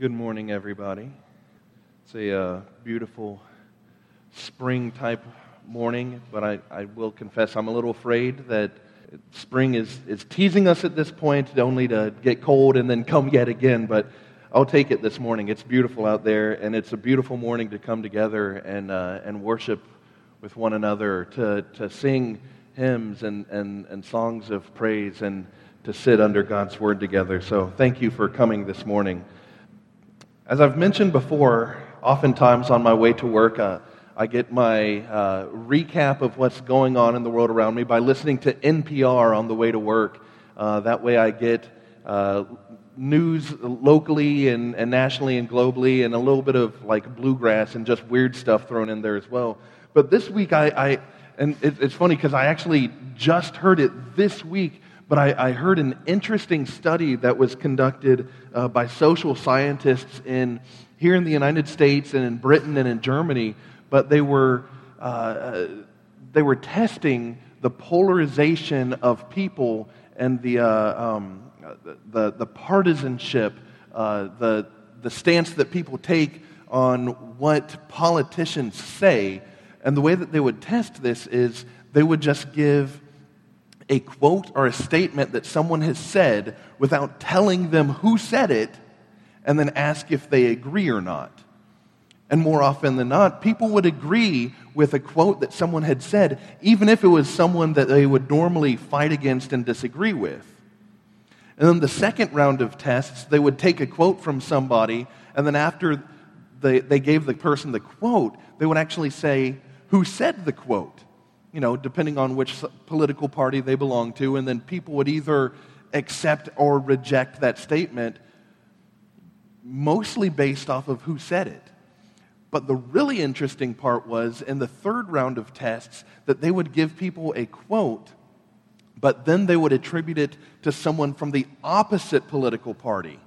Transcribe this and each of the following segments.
Good morning, everybody. It's a uh, beautiful spring type morning, but I, I will confess I'm a little afraid that spring is, is teasing us at this point, only to get cold and then come yet again. But I'll take it this morning. It's beautiful out there, and it's a beautiful morning to come together and, uh, and worship with one another, to, to sing hymns and, and, and songs of praise, and to sit under God's word together. So thank you for coming this morning. As I've mentioned before, oftentimes on my way to work, uh, I get my uh, recap of what's going on in the world around me by listening to NPR on the way to work. Uh, that way I get uh, news locally and, and nationally and globally, and a little bit of like bluegrass and just weird stuff thrown in there as well. But this week, I, I and it, it's funny because I actually just heard it this week but I, I, heard an interesting study that was conducted uh, by social scientists in, here in the United States and in Britain and in Germany. But they were, uh, they were testing the polarization of people and the, uh, um, the, the, partisanship, uh, the, the stance that people take on what politicians say. And the way that they would test this is they would just give a quote or a statement that someone has said without telling them who said it and then ask if they agree or not. And more often than not, people would agree with a quote that someone had said, even if it was someone that they would normally fight against and disagree with. And then the second round of tests, they would take a quote from somebody, and then after they, they gave the person the quote, they would actually say, Who said the quote? You know, depending on which political party they belong to, and then people would either accept or reject that statement, mostly based off of who said it. But the really interesting part was in the third round of tests that they would give people a quote, but then they would attribute it to someone from the opposite political party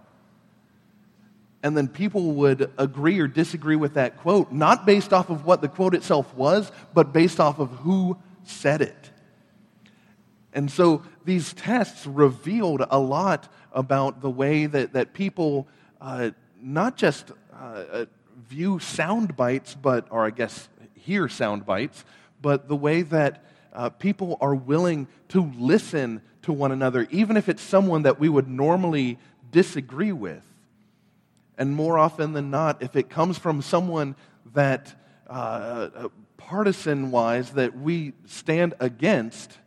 and then people would agree or disagree with that quote, not based off of what the quote itself was, but based off of who said it. And so these tests revealed a lot about the way that, that people uh, not just uh, view sound bites, but, or I guess hear sound bites, but the way that uh, people are willing to listen to one another, even if it's someone that we would normally disagree with. And more often than not, if it comes from someone that, uh, uh partisan wise, that we stand against,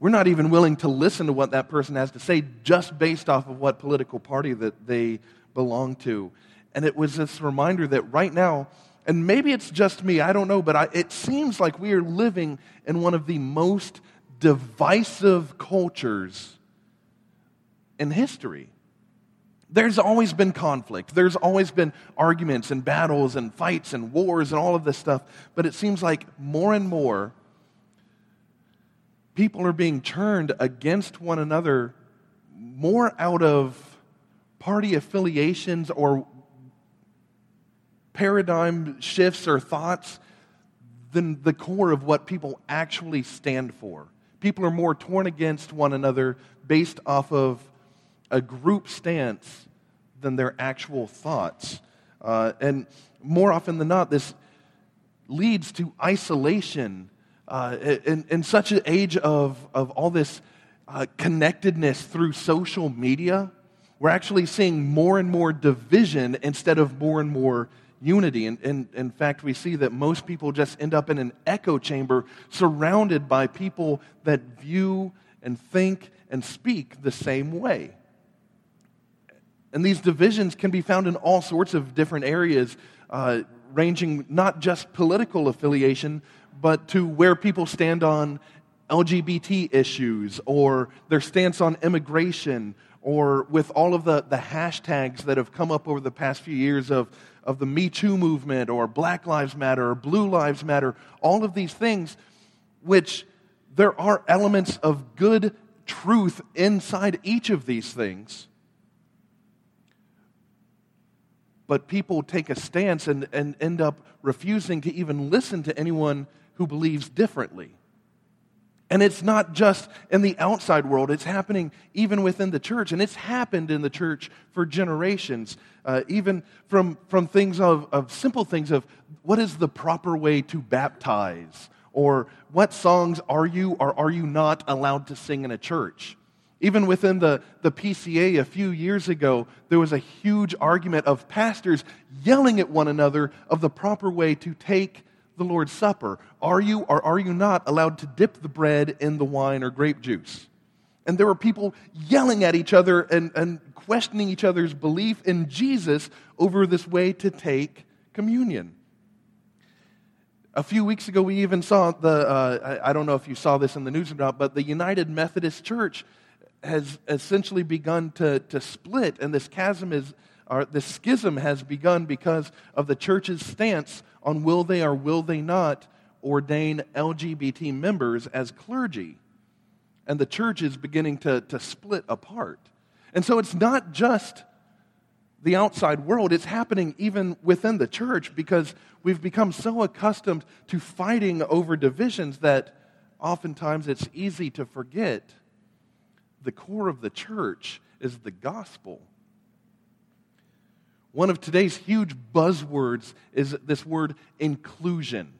we're not even willing to listen to what that person has to say just based off of what political party that they belong to. And it was this reminder that right now, and maybe it's just me, I don't know, but I, it seems like we are living in one of the most divisive cultures in history. There's always been conflict. There's always been arguments and battles and fights and wars and all of this stuff. But it seems like more and more people are being turned against one another more out of party affiliations or paradigm shifts or thoughts than the core of what people actually stand for. People are more torn against one another based off of a group stance than their actual thoughts. Uh, and more often than not, this leads to isolation. Uh, in, in, such an age of, of all this uh, connectedness through social media, we're actually seeing more and more division instead of more and more unity. And, and in fact, we see that most people just end up in an echo chamber surrounded by people that view and think and speak the same way. And these divisions can be found in all sorts of different areas, uh, ranging not just political affiliation, but to where people stand on LGBT issues or their stance on immigration or with all of the, the hashtags that have come up over the past few years of, of the Me Too movement or Black Lives Matter or Blue Lives Matter, all of these things, which there are elements of good truth inside each of these things. But people take a stance and, and end up refusing to even listen to anyone who believes differently. And it's not just in the outside world, it's happening even within the church. And it's happened in the church for generations, uh, even from, from things of, of simple things of what is the proper way to baptize, or what songs are you or are you not allowed to sing in a church. Even within the, the PCA a few years ago, there was a huge argument of pastors yelling at one another of the proper way to take the Lord's Supper. Are you or are you not allowed to dip the bread in the wine or grape juice? And there were people yelling at each other and, and questioning each other's belief in Jesus over this way to take communion. A few weeks ago, we even saw the, uh, I don't know if you saw this in the news or not, but the United Methodist Church has essentially begun to, to split, and this chasm is, or this schism has begun because of the church's stance on will they or will they not ordain LGBT members as clergy. And the church is beginning to, to split apart. And so it's not just the outside world, it's happening even within the church because we've become so accustomed to fighting over divisions that oftentimes it's easy to forget the core of the church is the gospel. One of today's huge buzzwords is this word inclusion.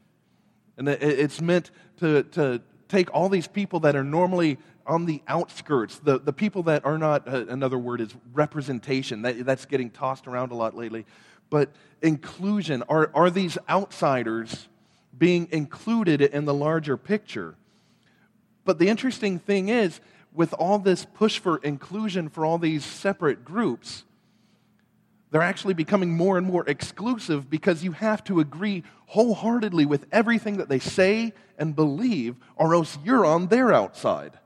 And it's meant to, to take all these people that are normally on the outskirts, the, the people that are not, uh, another word is representation. That, that's getting tossed around a lot lately. But inclusion, are, are these outsiders being included in the larger picture? But the interesting thing is, with all this push for inclusion for all these separate groups, they're actually becoming more and more exclusive because you have to agree wholeheartedly with everything that they say and believe, or else you're on their outside.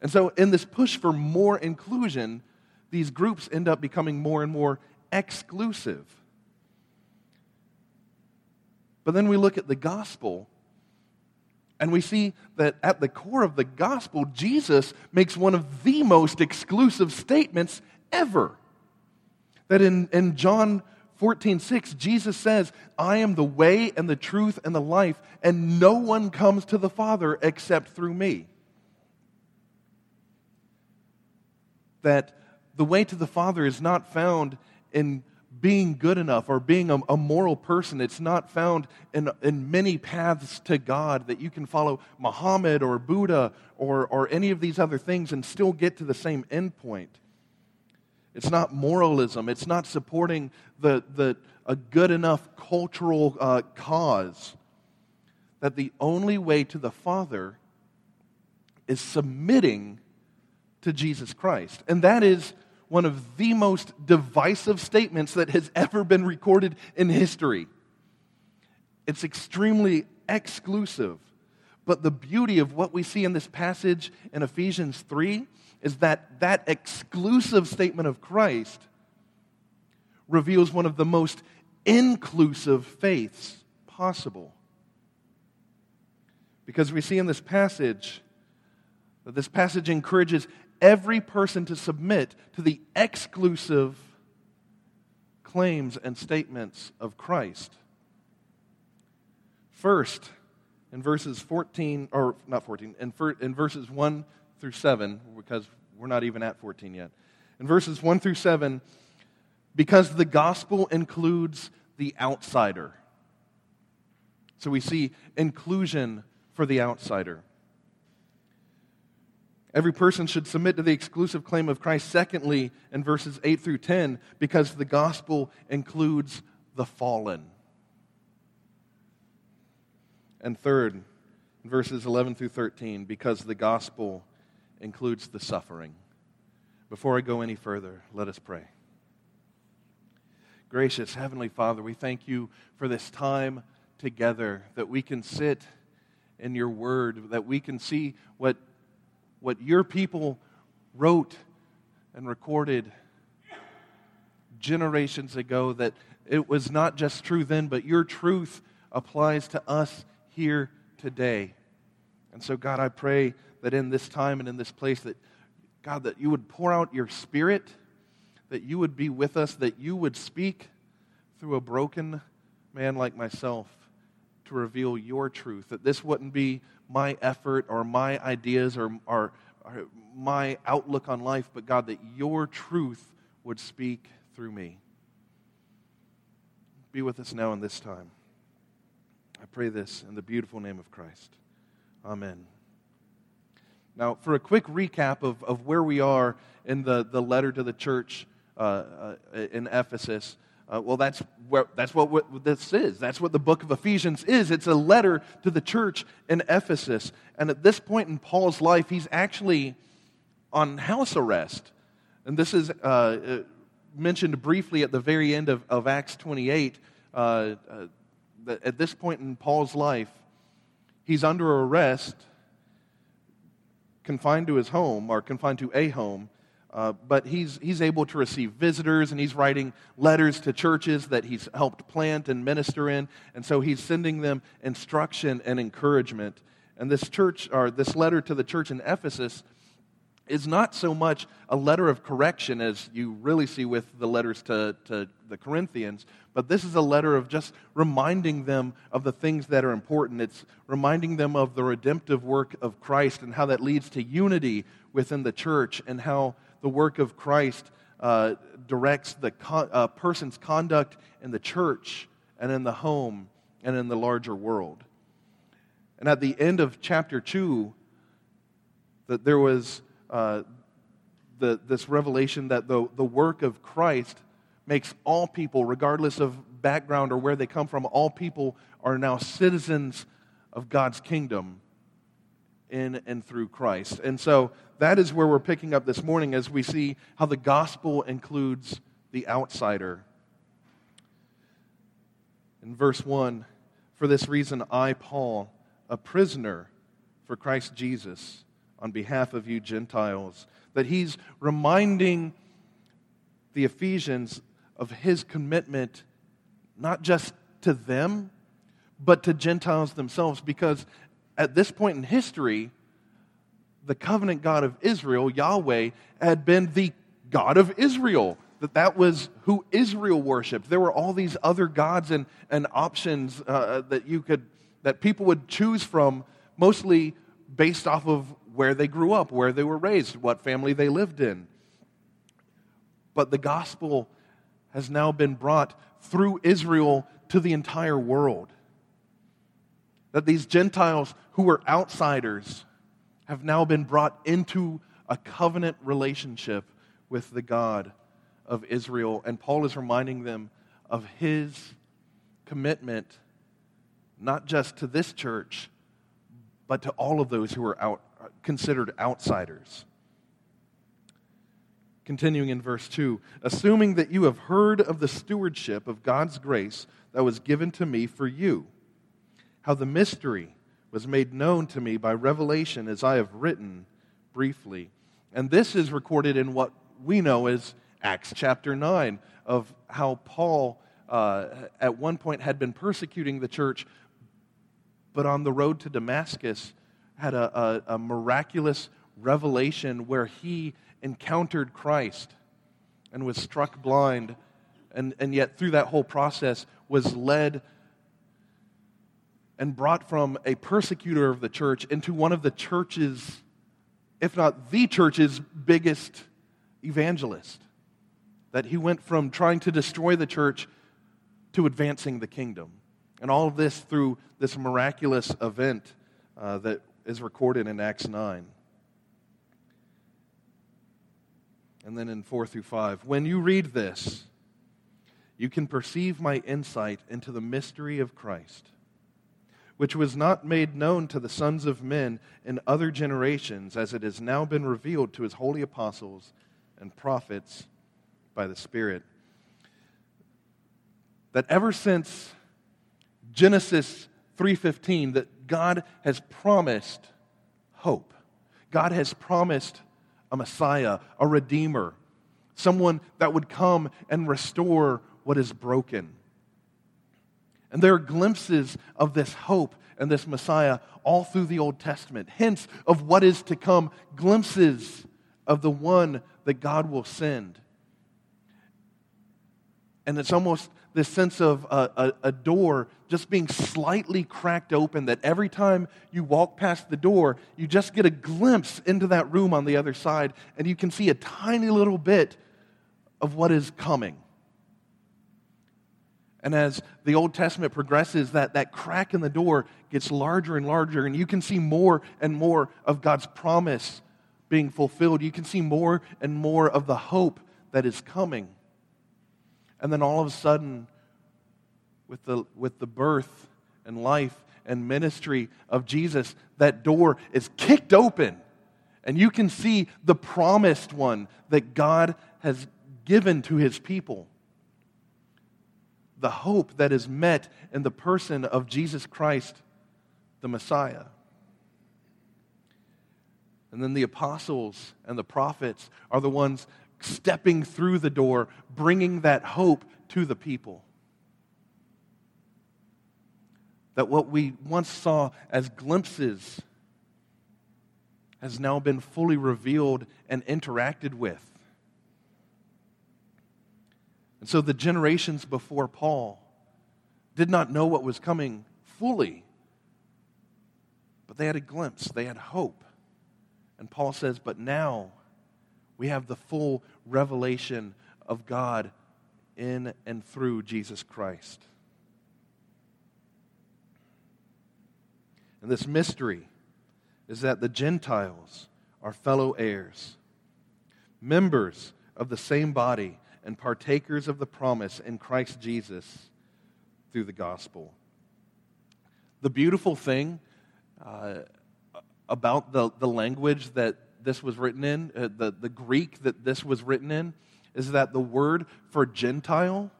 And so, in this push for more inclusion, these groups end up becoming more and more exclusive. But then we look at the gospel, and we see that at the core of the gospel, Jesus makes one of the most exclusive statements ever. That in, in John 14, 6, Jesus says, I am the way and the truth and the life, and no one comes to the Father except through me. That the way to the Father is not found in being good enough or being a, a, moral person. It's not found in, in many paths to God that you can follow Muhammad or Buddha or, or any of these other things and still get to the same endpoint. It's not moralism. It's not supporting the, the, a good enough cultural uh, cause. That the only way to the Father is submitting to Jesus Christ. And that is one of the most divisive statements that has ever been recorded in history. It's extremely exclusive. But the beauty of what we see in this passage in Ephesians 3 is that that exclusive statement of Christ reveals one of the most inclusive faiths possible. Because we see in this passage that this passage encourages every person to submit to the exclusive claims and statements of Christ. First, in verses 14, or not 14, in, in verses 1 through 7, because we're not even at 14 yet. In verses 1 through 7, because the gospel includes the outsider. So we see inclusion for the outsider. Every person should submit to the exclusive claim of Christ. Secondly, in verses 8 through 10, because the gospel includes the fallen. And third, in verses 11 through 13, because the gospel includes the suffering. Before I go any further, let us pray. Gracious Heavenly Father, we thank you for this time together that we can sit in your word, that we can see what what your people wrote and recorded generations ago, that it was not just true then, but your truth applies to us here today. And so, God, I pray that in this time and in this place, that God, that you would pour out your spirit, that you would be with us, that you would speak through a broken man like myself, to reveal your truth, that this wouldn't be my effort or my ideas or, or, or my outlook on life, but God, that your truth would speak through me. Be with us now in this time. I pray this in the beautiful name of Christ. Amen. Now, for a quick recap of, of where we are in the, the letter to the church uh, uh, in Ephesus, uh, well, that's, where, that's what, what this is. That's what the book of Ephesians is. It's a letter to the church in Ephesus. And at this point in Paul's life, he's actually on house arrest. And this is uh, uh mentioned briefly at the very end of, of Acts 28. Uh, uh, at this point in Paul's life, he's under arrest, confined to his home, or confined to a home uh, but he's, he's able to receive visitors and he's writing letters to churches that he's helped plant and minister in. And so he's sending them instruction and encouragement. And this church, or this letter to the church in Ephesus, is not so much a letter of correction as you really see with the letters to, to the Corinthians, but this is a letter of just reminding them of the things that are important. It's reminding them of the redemptive work of Christ and how that leads to unity within the church and how the work of Christ uh, directs the con- uh, person's conduct in the church and in the home and in the larger world. And at the end of chapter 2, that there was uh, the, this revelation that the, the work of Christ makes all people, regardless of background or where they come from, all people are now citizens of God's kingdom in and through Christ. And so that is where we're picking up this morning as we see how the gospel includes the outsider. In verse 1, for this reason, I, Paul, a prisoner for Christ Jesus, on behalf of you Gentiles, that he's reminding the Ephesians of his commitment not just to them, but to Gentiles themselves, because at this point in history, the covenant God of Israel, Yahweh, had been the God of Israel. That that was who Israel worshipped. There were all these other gods and, and options uh, that you could that people would choose from, mostly based off of where they grew up, where they were raised, what family they lived in. But the gospel has now been brought through Israel to the entire world. That these Gentiles who were outsiders have now been brought into a covenant relationship with the God of Israel. And Paul is reminding them of his commitment, not just to this church, but to all of those who are out, considered outsiders. Continuing in verse 2 assuming that you have heard of the stewardship of God's grace that was given to me for you, how the mystery was made known to me by revelation as I have written briefly. And this is recorded in what we know as Acts chapter 9 of how Paul uh, at one point had been persecuting the church, but on the road to Damascus had a, a, a miraculous revelation where he encountered Christ and was struck blind, and, and yet through that whole process was led and brought from a persecutor of the church into one of the church's, if not the church's, biggest evangelist. That he went from trying to destroy the church to advancing the kingdom. And all of this through this miraculous event uh, that is recorded in Acts 9. And then in 4 through 5. When you read this, you can perceive my insight into the mystery of Christ which was not made known to the sons of men in other generations, as it has now been revealed to his holy apostles and prophets by the Spirit. That ever since Genesis 3:15 that God has promised hope. God has promised a Messiah, a redeemer, someone that would come and restore what is broken. And there are glimpses of this hope and this Messiah all through the Old Testament, hints of what is to come, glimpses of the one that God will send. And it's almost this sense of a, a, a, door just being slightly cracked open, that every time you walk past the door, you just get a glimpse into that room on the other side, and you can see a tiny little bit of what is coming. And as the Old Testament progresses, that, that crack in the door gets larger and larger, and you can see more and more of God's promise being fulfilled. You can see more and more of the hope that is coming. And then all of a sudden, with the, with the birth and life and ministry of Jesus, that door is kicked open. And you can see the promised one that God has given to his people the hope that is met in the person of Jesus Christ, the Messiah. And then the apostles and the prophets are the ones stepping through the door, bringing that hope to the people. That what we once saw as glimpses has now been fully revealed and interacted with. And so the generations before Paul did not know what was coming fully, but they had a glimpse, they had hope. And Paul says, But now we have the full revelation of God in and through Jesus Christ. And this mystery is that the Gentiles are fellow heirs, members of the same body and partakers of the promise in Christ Jesus through the gospel. The beautiful thing uh, about the, the language that this was written in, uh, the, the Greek that this was written in, is that the word for Gentile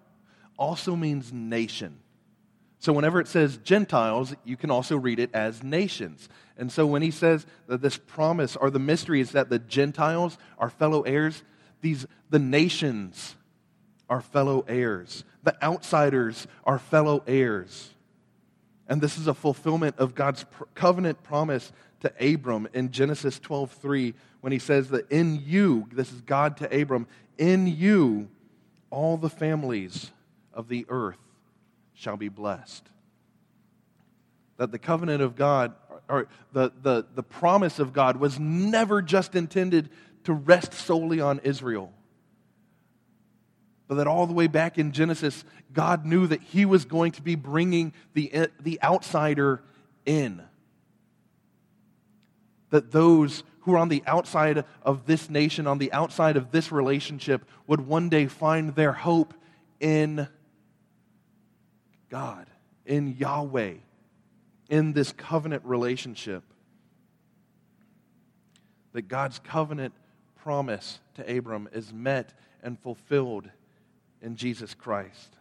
also means nation. So whenever it says Gentiles, you can also read it as nations. And so when he says that this promise or the mystery is that the Gentiles are fellow heirs, these, the nations are fellow heirs. The outsiders are fellow heirs. And this is a fulfillment of God's covenant promise to Abram in Genesis 12:3 when he says that in you, this is God to Abram, in you all the families of the earth shall be blessed. That the covenant of God or the, the, the promise of God was never just intended to rest solely on Israel. But that all the way back in Genesis, God knew that He was going to be bringing the, the outsider in. That those who are on the outside of this nation, on the outside of this relationship, would one day find their hope in God, in Yahweh, in this covenant relationship. That God's covenant promise to Abram is met and fulfilled in Jesus Christ.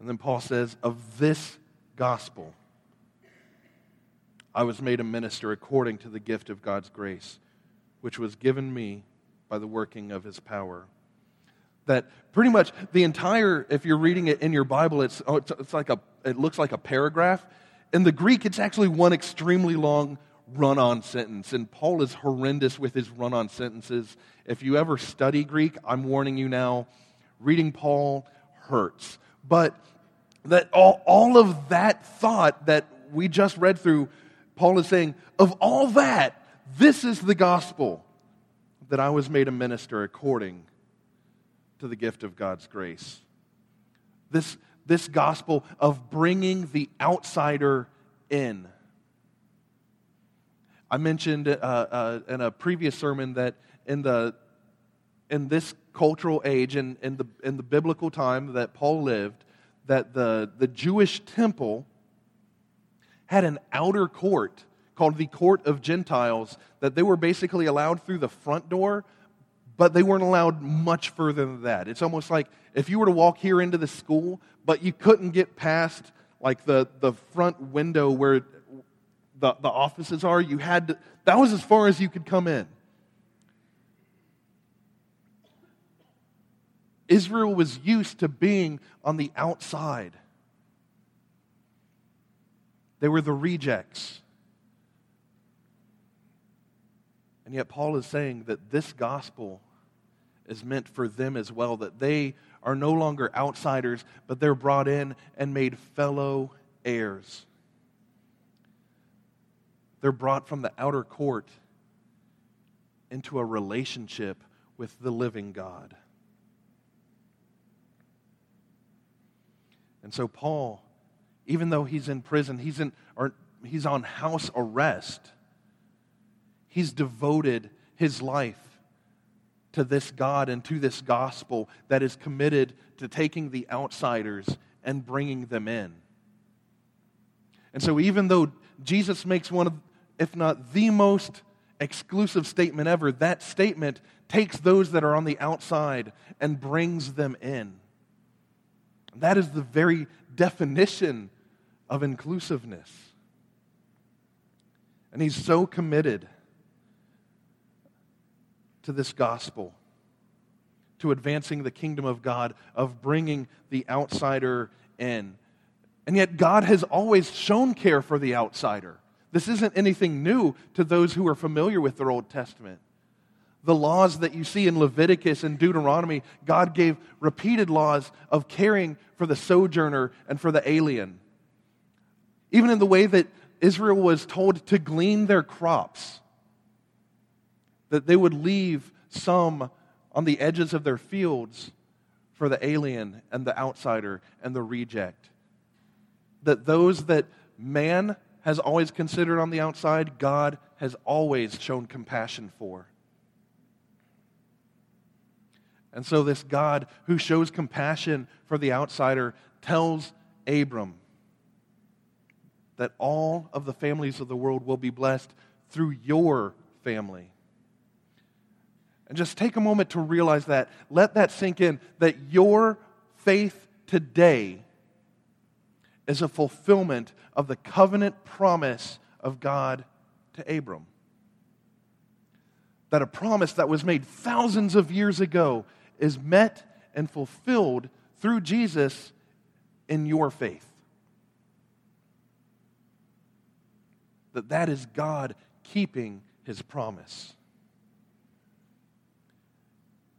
And then Paul says, Of this gospel, I was made a minister according to the gift of God's grace, which was given me by the working of his power. That pretty much the entire, if you're reading it in your Bible, it's, oh, it's, it's like a, it looks like a paragraph. In the Greek, it's actually one extremely long run on sentence. And Paul is horrendous with his run on sentences. If you ever study Greek, I'm warning you now, reading Paul hurts. But that all, all of that thought that we just read through, Paul is saying, of all that, this is the gospel that I was made a minister according to the gift of God's grace. This, this gospel of bringing the outsider in. I mentioned uh, uh, in a previous sermon that in, the, in this cultural age, in, in, the, in the biblical time that Paul lived, that the, the Jewish temple had an outer court called the court of Gentiles that they were basically allowed through the front door, but they weren't allowed much further than that. It's almost like if you were to walk here into the school, but you couldn't get past like the, the front window where the, the offices are, you had to, that was as far as you could come in. Israel was used to being on the outside. They were the rejects. And yet, Paul is saying that this gospel is meant for them as well, that they are no longer outsiders, but they're brought in and made fellow heirs. They're brought from the outer court into a relationship with the living God. And so, Paul, even though he's in prison, he's, in, or he's on house arrest, he's devoted his life to this God and to this gospel that is committed to taking the outsiders and bringing them in. And so, even though Jesus makes one of, if not the most exclusive statement ever, that statement takes those that are on the outside and brings them in. That is the very definition of inclusiveness. And he's so committed to this gospel, to advancing the kingdom of God, of bringing the outsider in. And yet, God has always shown care for the outsider. This isn't anything new to those who are familiar with their Old Testament. The laws that you see in Leviticus and Deuteronomy, God gave repeated laws of caring for the sojourner and for the alien. Even in the way that Israel was told to glean their crops that they would leave some on the edges of their fields for the alien and the outsider and the reject. That those that man has always considered on the outside, God has always shown compassion for. And so, this God who shows compassion for the outsider tells Abram that all of the families of the world will be blessed through your family. And just take a moment to realize that. Let that sink in that your faith today is a fulfillment of the covenant promise of God to Abram. That a promise that was made thousands of years ago is met and fulfilled through Jesus in your faith. That that is God keeping his promise.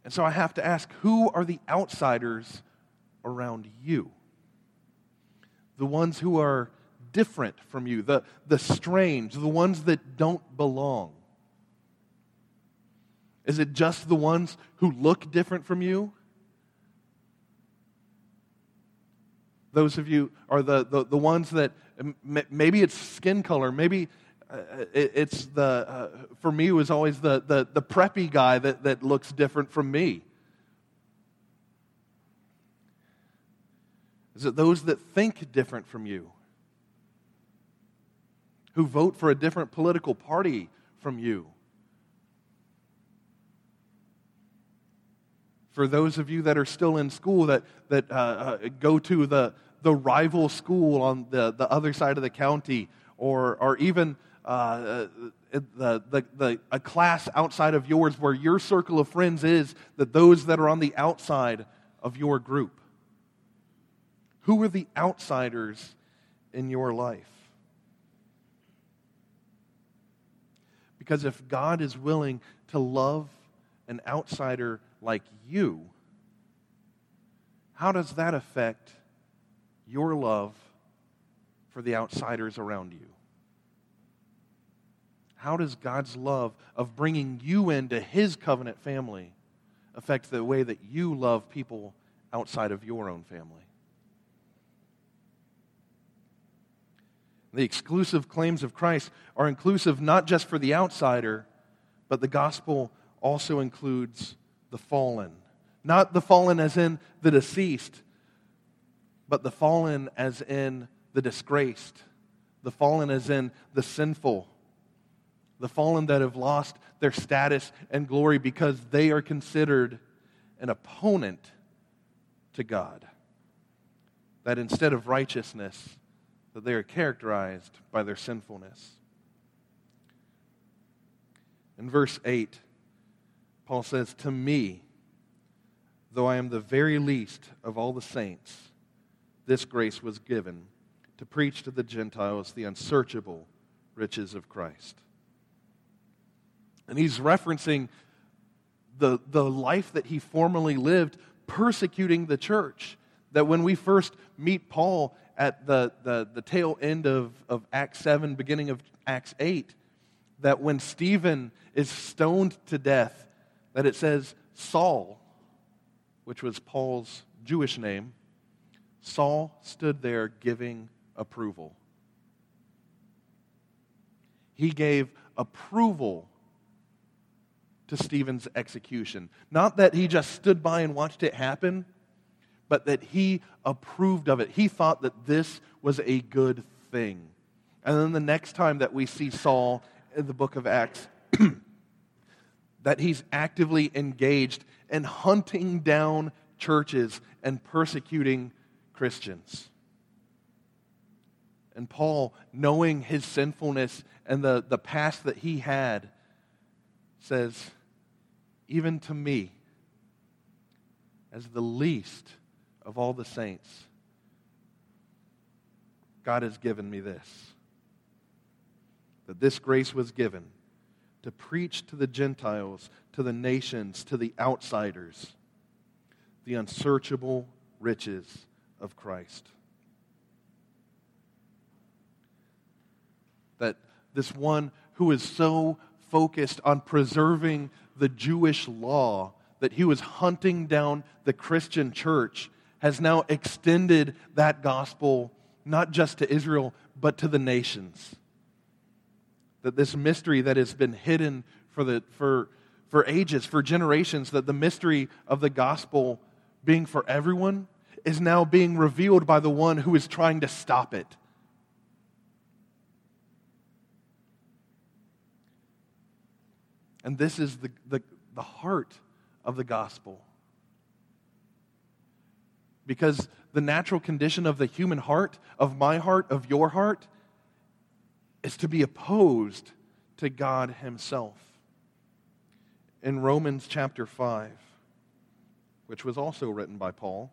And so I have to ask who are the outsiders around you? The ones who are different from you, the, the strange, the ones that don't belong. Is it just the ones who look different from you? Those of you are the, the, the ones that maybe it's skin color, maybe uh, it's the, uh, for me, it was always the, the, the preppy guy that, that looks different from me. Is it those that think different from you? Who vote for a different political party from you? For those of you that are still in school that, that uh, uh, go to the, the rival school on the, the other side of the county, or, or even uh, uh, the, the, the, a class outside of yours where your circle of friends is that those that are on the outside of your group. Who are the outsiders in your life? Because if God is willing to love an outsider like you, how does that affect your love for the outsiders around you? how does God's love of bringing you into his covenant family affect the way that you love people outside of your own family? The exclusive claims of Christ are inclusive not just for the outsider, but the gospel also includes the fallen. Not the fallen as in the deceased, but the fallen as in the disgraced, the fallen as in the sinful the fallen that have lost their status and glory because they are considered an opponent to God. That instead of righteousness, that they are characterized by their sinfulness. In verse 8, Paul says, To me, though I am the very least of all the saints, this grace was given to preach to the Gentiles the unsearchable riches of Christ and he's referencing the, the life that he formerly lived persecuting the church. That when we first meet Paul at the, the, the tail end of, of Acts 7, beginning of Acts 8, that when Stephen is stoned to death, that it says Saul, which was Paul's Jewish name, Saul stood there giving approval. He gave approval to Stephen's execution. Not that he just stood by and watched it happen, but that he approved of it. He thought that this was a good thing. And then the next time that we see Saul in the book of Acts, that he's actively engaged in hunting down churches and persecuting Christians. And Paul, knowing his sinfulness and the, the past that he had, says, Even to me, as the least of all the saints, God has given me this. That this grace was given to preach to the Gentiles, to the nations, to the outsiders, the unsearchable riches of Christ. That this one who is so focused on preserving the Jewish law that he was hunting down the Christian church has now extended that gospel not just to Israel, but to the nations. That this mystery that has been hidden for, the, for, for ages, for generations, that the mystery of the gospel being for everyone is now being revealed by the one who is trying to stop it. And this is the, the, the heart of the gospel. Because the natural condition of the human heart, of my heart, of your heart, is to be opposed to God Himself. In Romans chapter 5, which was also written by Paul,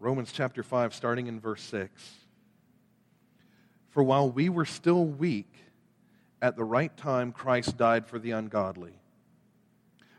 Romans chapter 5, starting in verse 6. For while we were still weak, at the right time, Christ died for the ungodly.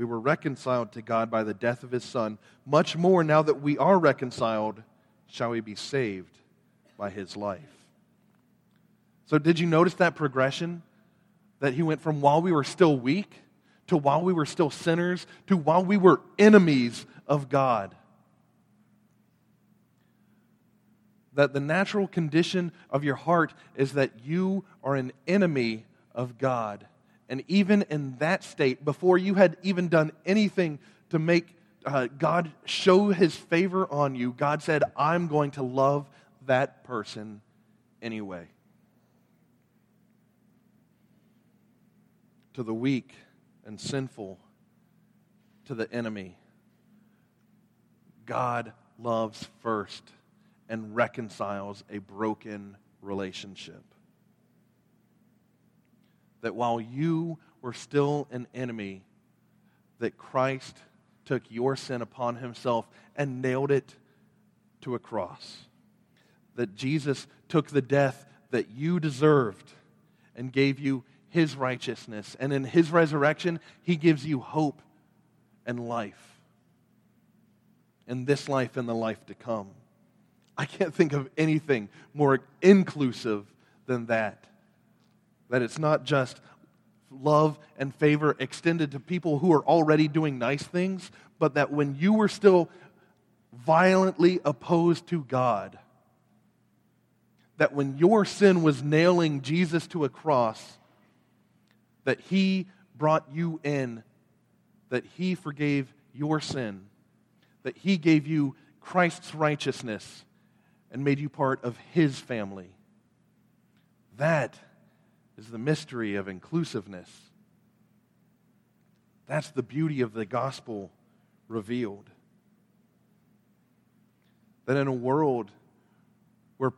we were reconciled to God by the death of his Son. Much more, now that we are reconciled, shall we be saved by his life. So, did you notice that progression? That he went from while we were still weak to while we were still sinners to while we were enemies of God. That the natural condition of your heart is that you are an enemy of God. And even in that state, before you had even done anything to make uh, God show his favor on you, God said, I'm going to love that person anyway. To the weak and sinful, to the enemy, God loves first and reconciles a broken relationship that while you were still an enemy, that Christ took your sin upon himself and nailed it to a cross. That Jesus took the death that you deserved and gave you his righteousness. And in his resurrection, he gives you hope and life. In this life and the life to come. I can't think of anything more inclusive than that. That it's not just love and favor extended to people who are already doing nice things, but that when you were still violently opposed to God, that when your sin was nailing Jesus to a cross, that He brought you in, that He forgave your sin, that He gave you Christ's righteousness and made you part of His family. That is the mystery of inclusiveness. That's the beauty of the gospel revealed. That in a world where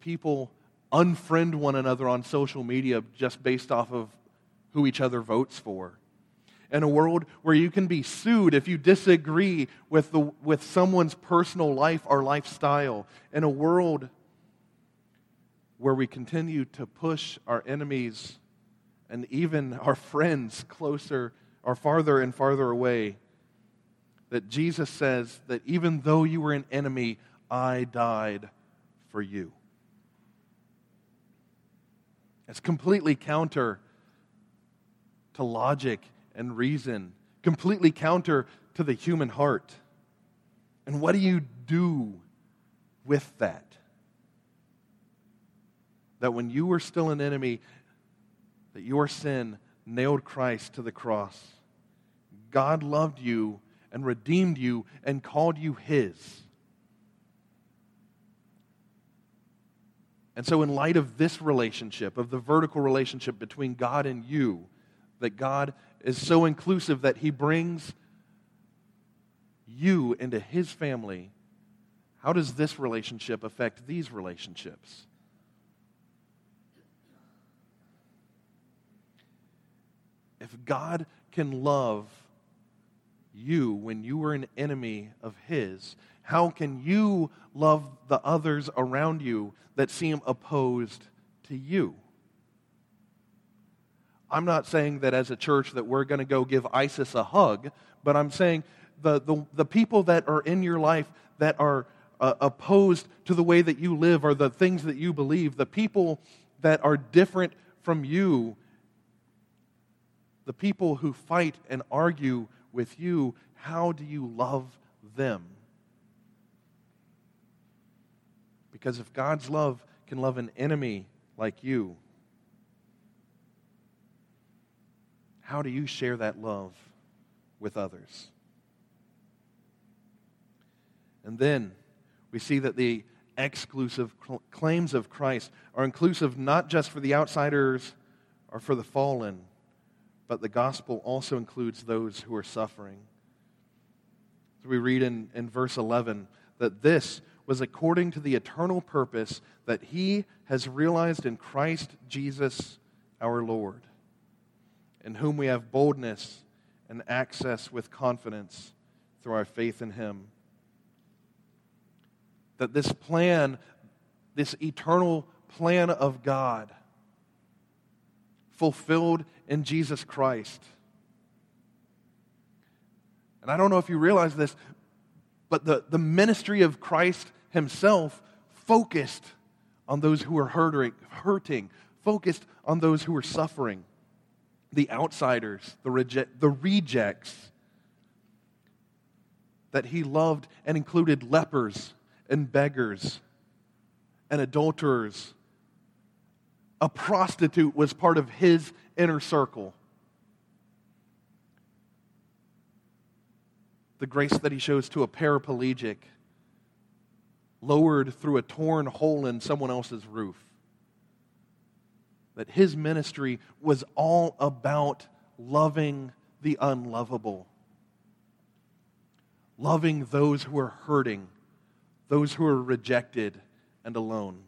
people unfriend one another on social media just based off of who each other votes for, in a world where you can be sued if you disagree with, the, with someone's personal life or lifestyle, in a world where we continue to push our enemies and even our friends closer or farther and farther away, that Jesus says that even though you were an enemy, I died for you. It's completely counter to logic and reason, completely counter to the human heart. And what do you do with that? That when you were still an enemy, that your sin nailed Christ to the cross. God loved you and redeemed you and called you His. And so, in light of this relationship, of the vertical relationship between God and you, that God is so inclusive that He brings you into His family, how does this relationship affect these relationships? If God can love you when you were an enemy of His, how can you love the others around you that seem opposed to you? I'm not saying that as a church that we're going to go give ISIS a hug, but I'm saying the, the, the people that are in your life that are uh, opposed to the way that you live or the things that you believe, the people that are different from you, the people who fight and argue with you, how do you love them? Because if God's love can love an enemy like you, how do you share that love with others? And then we see that the exclusive claims of Christ are inclusive not just for the outsiders or for the fallen, but the gospel also includes those who are suffering. So we read in, in verse 11 that this was according to the eternal purpose that he has realized in Christ Jesus our Lord, in whom we have boldness and access with confidence through our faith in him. That this plan, this eternal plan of God, fulfilled in Jesus Christ. And I don't know if you realize this, but the, the ministry of Christ himself focused on those who are hurting, hurting, focused on those who are suffering, the outsiders, the, reject, the rejects. That he loved and included lepers and beggars and adulterers a prostitute was part of his inner circle. The grace that he shows to a paraplegic, lowered through a torn hole in someone else's roof. That his ministry was all about loving the unlovable, loving those who are hurting, those who are rejected and alone.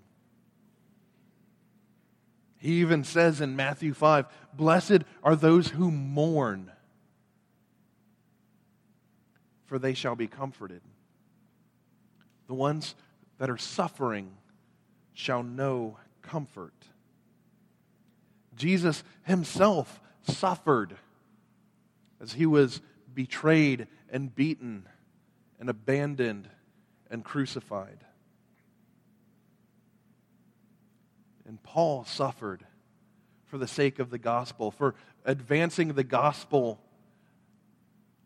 He even says in Matthew 5 Blessed are those who mourn, for they shall be comforted. The ones that are suffering shall know comfort. Jesus himself suffered as he was betrayed and beaten and abandoned and crucified. And Paul suffered for the sake of the gospel, for advancing the gospel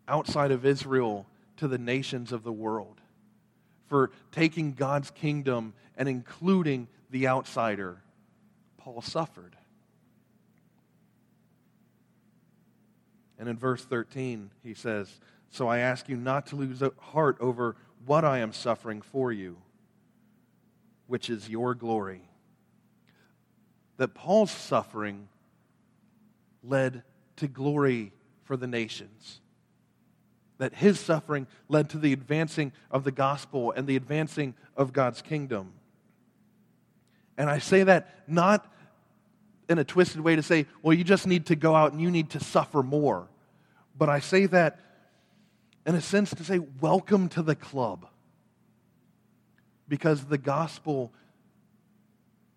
outside of Israel to the nations of the world, for taking God's kingdom and including the outsider. Paul suffered. And in verse 13, he says, So I ask you not to lose heart over what I am suffering for you, which is your glory that Paul's suffering led to glory for the nations. That his suffering led to the advancing of the gospel and the advancing of God's kingdom. And I say that not in a twisted way to say, well, you just need to go out and you need to suffer more. But I say that in a sense to say, welcome to the club. Because the gospel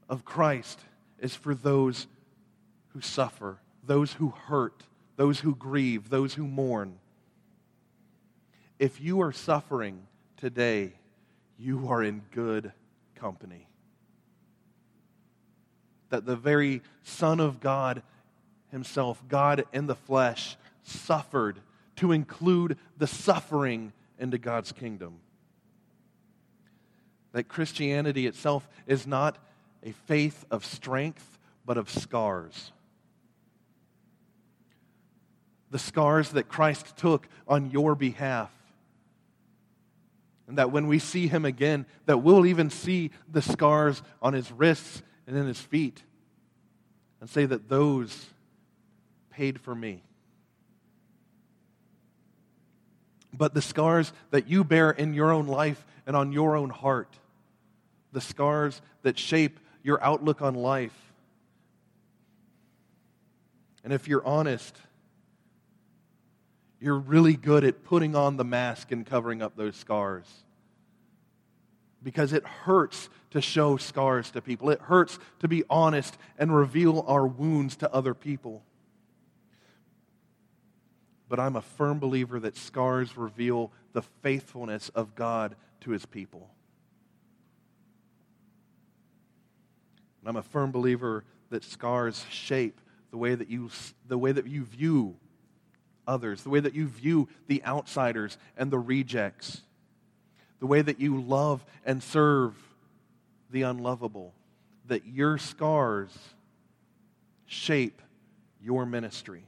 of Christ is for those who suffer, those who hurt, those who grieve, those who mourn. If you are suffering today, you are in good company. That the very Son of God Himself, God in the flesh, suffered to include the suffering into God's kingdom. That Christianity itself is not a faith of strength, but of scars the scars that Christ took on your behalf. And that when we see him again, that we'll even see the scars on his wrists and in his feet and say that those paid for me. But the scars that you bear in your own life and on your own heart, the scars that shape your outlook on life. And if you're honest, you're really good at putting on the mask and covering up those scars. Because it hurts to show scars to people. It hurts to be honest and reveal our wounds to other people. But I'm a firm believer that scars reveal the faithfulness of God to his people. I'm a firm believer that scars shape the way that you, the way that you view others, the way that you view the outsiders and the rejects, the way that you love and serve the unlovable, that your scars shape your ministry.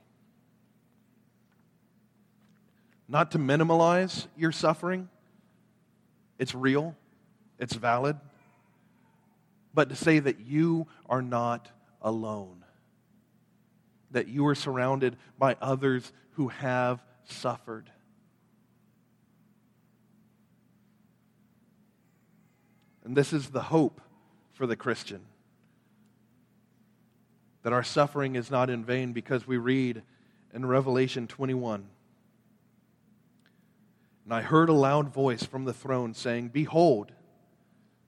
Not to minimalize your suffering, it's real, it's valid, but to say that you are not alone that you are surrounded by others who have suffered. And this is the hope for the Christian that our suffering is not in vain because we read in Revelation 21. And I heard a loud voice from the throne saying, Behold,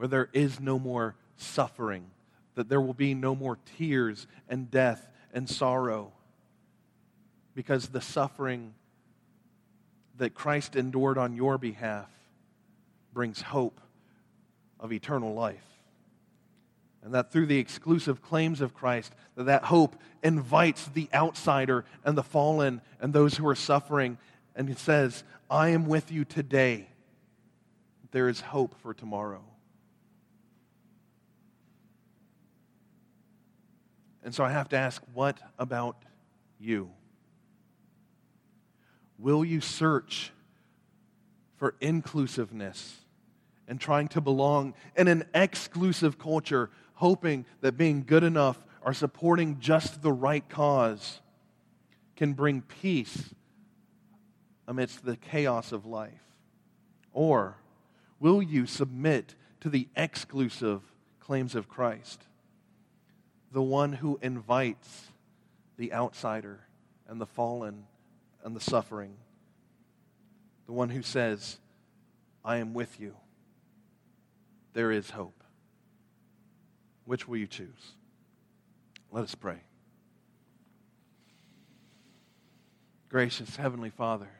where there is no more suffering that there will be no more tears and death and sorrow because the suffering that Christ endured on your behalf brings hope of eternal life. And that through the exclusive claims of Christ, that that hope invites the outsider and the fallen and those who are suffering. And it says, I am with you today. There is hope for tomorrow. And so I have to ask, what about you? Will you search for inclusiveness and trying to belong in an exclusive culture, hoping that being good enough or supporting just the right cause can bring peace amidst the chaos of life? Or will you submit to the exclusive claims of Christ? The one who invites the outsider and the fallen and the suffering, the one who says, I am with you. There is hope. Which will you choose? Let us pray. Gracious Heavenly Father,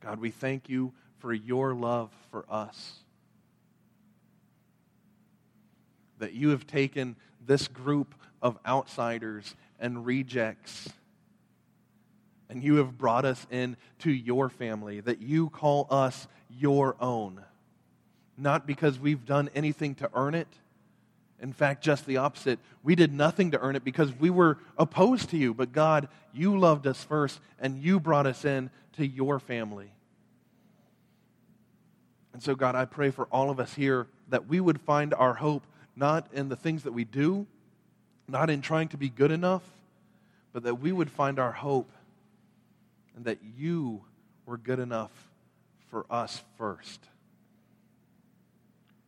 God, we thank you for your love for us. That you have taken this group of outsiders and rejects and you have brought us in to your family, that you call us your own. Not because we've done anything to earn it. In fact, just the opposite. We did nothing to earn it because we were opposed to you. But God, you loved us first and you brought us in to your family. And so, God, I pray for all of us here that we would find our hope not in the things that we do, not in trying to be good enough, but that we would find our hope and that you were good enough for us first.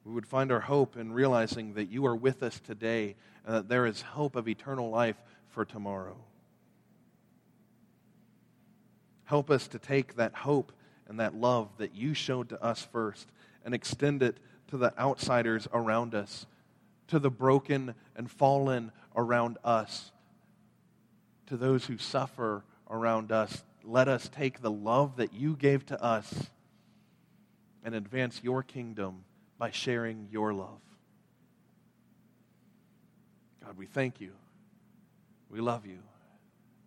We would find our hope in realizing that you are with us today and that there is hope of eternal life for tomorrow. Help us to take that hope and that love that you showed to us first and extend it to the outsiders around us, to the broken and fallen around us, to those who suffer around us, let us take the love that you gave to us and advance your kingdom by sharing your love. God, we thank you. We love you.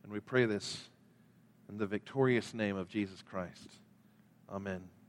And we pray this in the victorious name of Jesus Christ. Amen.